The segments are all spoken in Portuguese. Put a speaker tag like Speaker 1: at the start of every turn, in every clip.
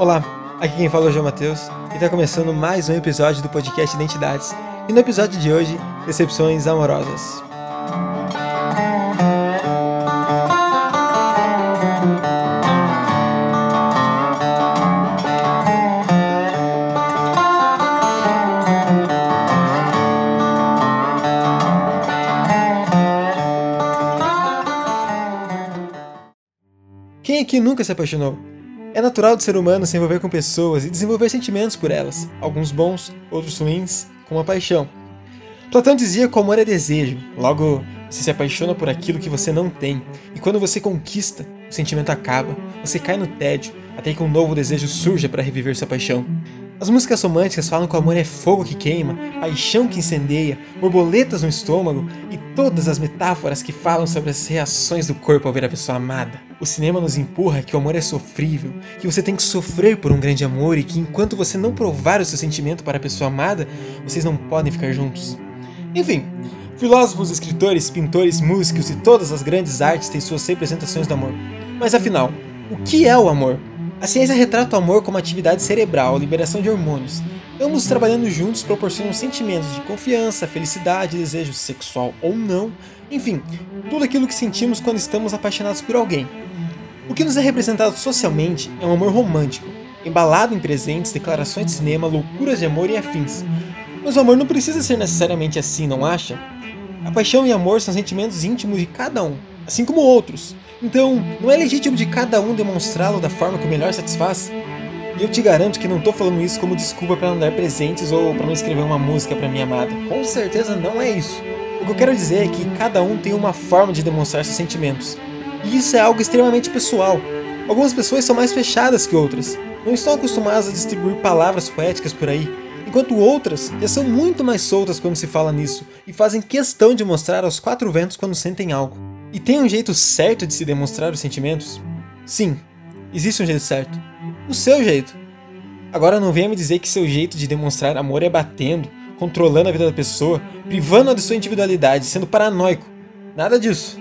Speaker 1: Olá, aqui quem fala é o João Matheus e está começando mais um episódio do podcast Identidades. E no episódio de hoje, decepções amorosas. Quem aqui nunca se apaixonou? É natural do ser humano se envolver com pessoas e desenvolver sentimentos por elas, alguns bons, outros ruins, como a paixão. Platão dizia que o amor é desejo, logo você se apaixona por aquilo que você não tem, e quando você conquista, o sentimento acaba, você cai no tédio, até que um novo desejo surja para reviver sua paixão. As músicas românticas falam que o amor é fogo que queima, paixão que incendeia, borboletas no estômago e todas as metáforas que falam sobre as reações do corpo ao ver a pessoa amada. O cinema nos empurra que o amor é sofrível, que você tem que sofrer por um grande amor e que enquanto você não provar o seu sentimento para a pessoa amada, vocês não podem ficar juntos. Enfim, filósofos, escritores, pintores, músicos e todas as grandes artes têm suas representações do amor. Mas afinal, o que é o amor? A ciência retrata o amor como atividade cerebral, liberação de hormônios. Ambos trabalhando juntos proporcionam sentimentos de confiança, felicidade, desejo sexual ou não, enfim, tudo aquilo que sentimos quando estamos apaixonados por alguém. O que nos é representado socialmente é um amor romântico, embalado em presentes, declarações de cinema, loucuras de amor e afins. Mas o amor não precisa ser necessariamente assim, não acha? A paixão e amor são sentimentos íntimos de cada um, assim como outros. Então, não é legítimo de cada um demonstrá-lo da forma que melhor satisfaz? E eu te garanto que não tô falando isso como desculpa para não dar presentes ou para não escrever uma música para minha amada. Com certeza não é isso. O que eu quero dizer é que cada um tem uma forma de demonstrar seus sentimentos. E isso é algo extremamente pessoal. Algumas pessoas são mais fechadas que outras, não estão acostumadas a distribuir palavras poéticas por aí, enquanto outras já são muito mais soltas quando se fala nisso e fazem questão de mostrar aos quatro ventos quando sentem algo. E tem um jeito certo de se demonstrar os sentimentos? Sim, existe um jeito certo. O seu jeito. Agora não venha me dizer que seu jeito de demonstrar amor é batendo, controlando a vida da pessoa, privando-a de sua individualidade, sendo paranoico. Nada disso.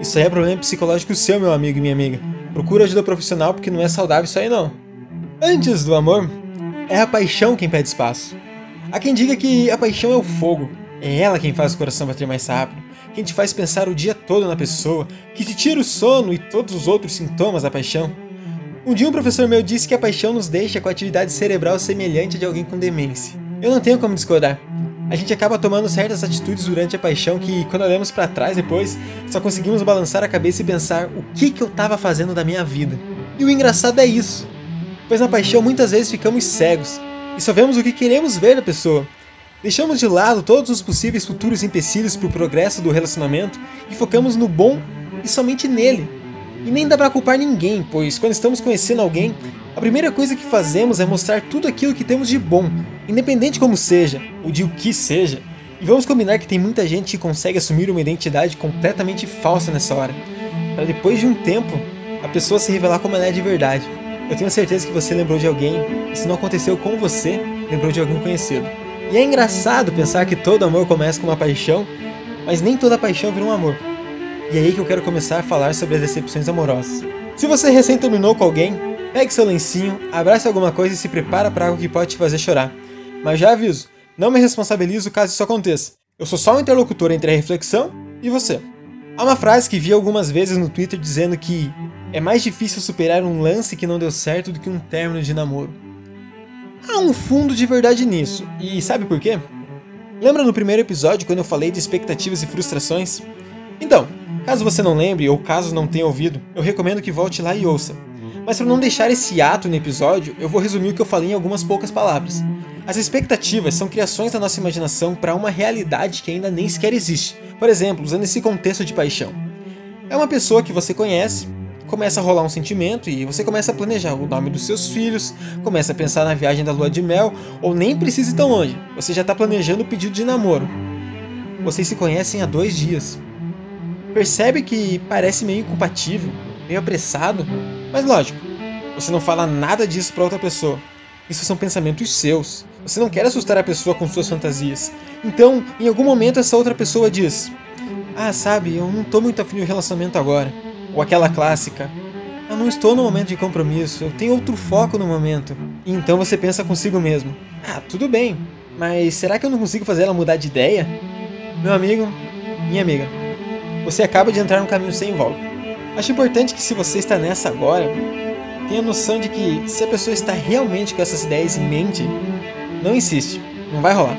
Speaker 1: Isso aí é problema psicológico seu, meu amigo e minha amiga. Procura ajuda profissional porque não é saudável isso aí não. Antes do amor, é a paixão quem pede espaço. Há quem diga que a paixão é o fogo, é ela quem faz o coração bater mais rápido quem te faz pensar o dia todo na pessoa, que te tira o sono e todos os outros sintomas da paixão. Um dia um professor meu disse que a paixão nos deixa com a atividade cerebral semelhante a de alguém com demência. Eu não tenho como discordar. A gente acaba tomando certas atitudes durante a paixão que, quando olhamos para trás depois, só conseguimos balançar a cabeça e pensar o que, que eu estava fazendo da minha vida. E o engraçado é isso. Pois na paixão muitas vezes ficamos cegos e só vemos o que queremos ver da pessoa, Deixamos de lado todos os possíveis futuros empecilhos para o progresso do relacionamento e focamos no bom e somente nele. E nem dá para culpar ninguém, pois quando estamos conhecendo alguém, a primeira coisa que fazemos é mostrar tudo aquilo que temos de bom, independente como seja, ou de o que seja. E vamos combinar que tem muita gente que consegue assumir uma identidade completamente falsa nessa hora, para depois de um tempo a pessoa se revelar como ela é de verdade. Eu tenho certeza que você lembrou de alguém, e se não aconteceu com você, lembrou de algum conhecido. E é engraçado pensar que todo amor começa com uma paixão, mas nem toda paixão vira um amor. E é aí que eu quero começar a falar sobre as decepções amorosas. Se você recém terminou com alguém, pegue seu lencinho, abrace alguma coisa e se prepara para algo que pode te fazer chorar. Mas já aviso, não me responsabilizo caso isso aconteça. Eu sou só um interlocutor entre a reflexão e você. Há uma frase que vi algumas vezes no Twitter dizendo que é mais difícil superar um lance que não deu certo do que um término de namoro. Há um fundo de verdade nisso. E sabe por quê? Lembra no primeiro episódio quando eu falei de expectativas e frustrações? Então, caso você não lembre ou caso não tenha ouvido, eu recomendo que volte lá e ouça. Mas para não deixar esse ato no episódio, eu vou resumir o que eu falei em algumas poucas palavras. As expectativas são criações da nossa imaginação para uma realidade que ainda nem sequer existe. Por exemplo, usando esse contexto de paixão. É uma pessoa que você conhece, começa a rolar um sentimento e você começa a planejar o nome dos seus filhos, começa a pensar na viagem da lua de mel, ou nem precisa ir tão longe, você já está planejando o pedido de namoro. Vocês se conhecem há dois dias. Percebe que parece meio incompatível, meio apressado, mas lógico, você não fala nada disso para outra pessoa. Isso são pensamentos seus. Você não quer assustar a pessoa com suas fantasias. Então, em algum momento, essa outra pessoa diz: Ah, sabe, eu não tô muito afim de um relacionamento agora. Ou aquela clássica: Eu não estou no momento de compromisso, eu tenho outro foco no momento. E então você pensa consigo mesmo: Ah, tudo bem, mas será que eu não consigo fazer ela mudar de ideia? Meu amigo, minha amiga, você acaba de entrar num caminho sem volta. Acho importante que se você está nessa agora, tenha noção de que se a pessoa está realmente com essas ideias em mente, não insiste, não vai rolar.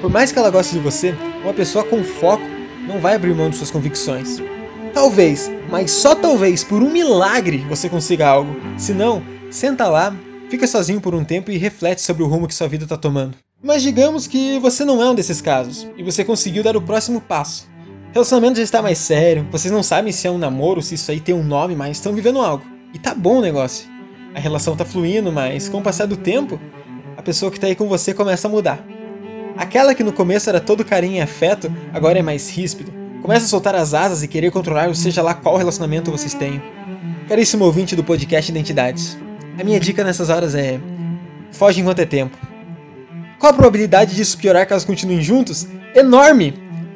Speaker 1: Por mais que ela goste de você, uma pessoa com foco não vai abrir mão de suas convicções. Talvez, mas só talvez por um milagre você consiga algo. Se não, senta lá, fica sozinho por um tempo e reflete sobre o rumo que sua vida está tomando. Mas digamos que você não é um desses casos e você conseguiu dar o próximo passo. O relacionamento já está mais sério, vocês não sabem se é um namoro, se isso aí tem um nome, mas estão vivendo algo. E tá bom o negócio. A relação tá fluindo, mas com o passar do tempo, a pessoa que tá aí com você começa a mudar. Aquela que no começo era todo carinho e afeto, agora é mais ríspido. Começa a soltar as asas e querer controlar seja lá qual relacionamento vocês têm. Caríssimo ouvinte do podcast Identidades, a minha dica nessas horas é: foge enquanto é tempo. Qual a probabilidade disso piorar caso continuem juntos? Enorme!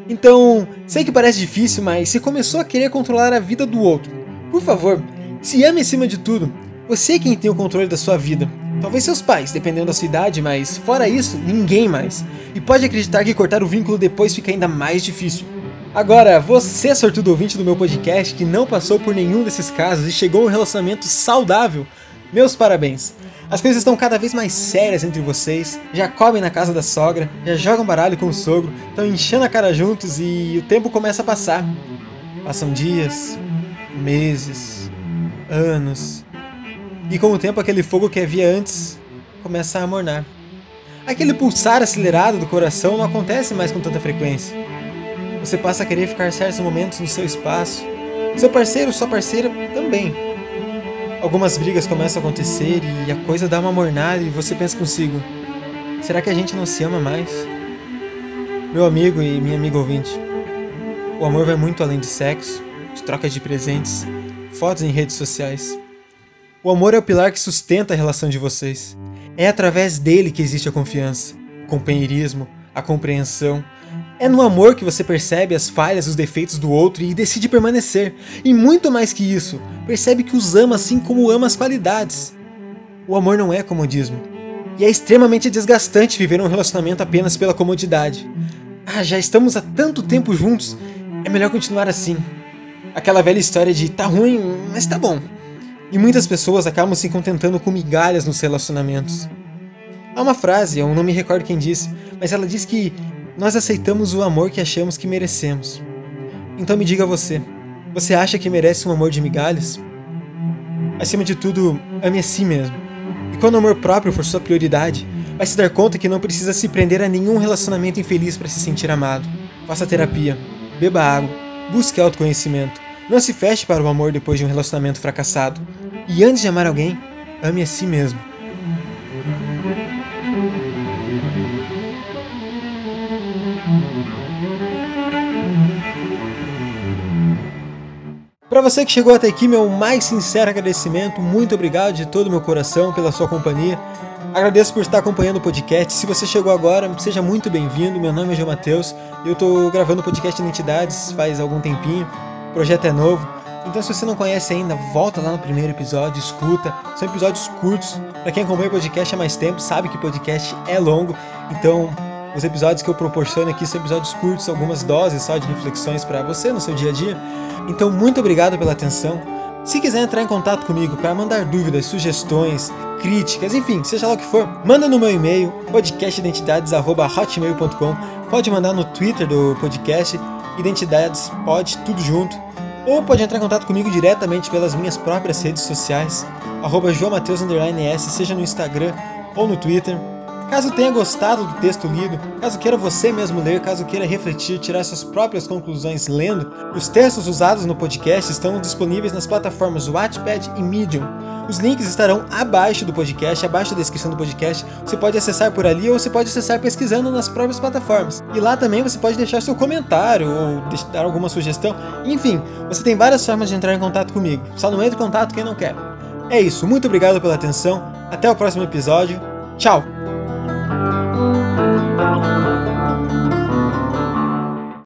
Speaker 1: Então, sei que parece difícil, mas se começou a querer controlar a vida do outro, por favor, se ame acima de tudo. Você é quem tem o controle da sua vida. Talvez seus pais, dependendo da sua idade, mas fora isso, ninguém mais. E pode acreditar que cortar o vínculo depois fica ainda mais difícil. Agora, você, sortudo ouvinte do meu podcast, que não passou por nenhum desses casos e chegou a um relacionamento saudável, meus parabéns. As coisas estão cada vez mais sérias entre vocês, já comem na casa da sogra, já jogam baralho com o sogro, estão enchendo a cara juntos e o tempo começa a passar. Passam dias, meses, anos. E com o tempo aquele fogo que havia antes começa a amornar. Aquele pulsar acelerado do coração não acontece mais com tanta frequência. Você passa a querer ficar certos momentos no seu espaço. Seu parceiro, sua parceira também. Algumas brigas começam a acontecer e a coisa dá uma mornada e você pensa consigo: será que a gente não se ama mais? Meu amigo e minha amiga ouvinte, o amor vai muito além de sexo, de troca de presentes, fotos em redes sociais. O amor é o pilar que sustenta a relação de vocês. É através dele que existe a confiança, o companheirismo, a compreensão, é no amor que você percebe as falhas, os defeitos do outro e decide permanecer. E muito mais que isso, percebe que os ama assim como ama as qualidades. O amor não é comodismo. E é extremamente desgastante viver um relacionamento apenas pela comodidade. Ah, já estamos há tanto tempo juntos, é melhor continuar assim. Aquela velha história de tá ruim, mas tá bom. E muitas pessoas acabam se contentando com migalhas nos relacionamentos. Há uma frase, eu não me recordo quem disse, mas ela diz que nós aceitamos o amor que achamos que merecemos. Então me diga você, você acha que merece um amor de migalhas? Acima de tudo, ame a si mesmo. E quando o amor próprio for sua prioridade, vai se dar conta que não precisa se prender a nenhum relacionamento infeliz para se sentir amado. Faça terapia, beba água, busque autoconhecimento. Não se feche para o amor depois de um relacionamento fracassado. E antes de amar alguém, ame a si mesmo. Para você que chegou até aqui, meu mais sincero agradecimento, muito obrigado de todo o meu coração pela sua companhia. Agradeço por estar acompanhando o podcast. Se você chegou agora, seja muito bem-vindo. Meu nome é João Matheus eu estou gravando o podcast Identidades faz algum tempinho. O projeto é novo. Então, se você não conhece ainda, volta lá no primeiro episódio, escuta. São episódios curtos. Para quem acompanha o podcast há mais tempo, sabe que podcast é longo. Então, os episódios que eu proporciono aqui são episódios curtos, algumas doses só de reflexões para você no seu dia a dia. Então, muito obrigado pela atenção. Se quiser entrar em contato comigo para mandar dúvidas, sugestões, críticas, enfim, seja lá o que for, manda no meu e-mail podcastidentidades@hotmail.com. Pode mandar no Twitter do podcast Identidades Pod, tudo junto. Ou pode entrar em contato comigo diretamente pelas minhas próprias redes sociais, arroba seja no Instagram ou no Twitter. Caso tenha gostado do texto lido, caso queira você mesmo ler, caso queira refletir, tirar suas próprias conclusões lendo, os textos usados no podcast estão disponíveis nas plataformas Wattpad e Medium. Os links estarão abaixo do podcast, abaixo da descrição do podcast. Você pode acessar por ali ou você pode acessar pesquisando nas próprias plataformas. E lá também você pode deixar seu comentário ou dar alguma sugestão. Enfim, você tem várias formas de entrar em contato comigo. Só não entre em contato quem não quer. É isso, muito obrigado pela atenção. Até o próximo episódio. Tchau!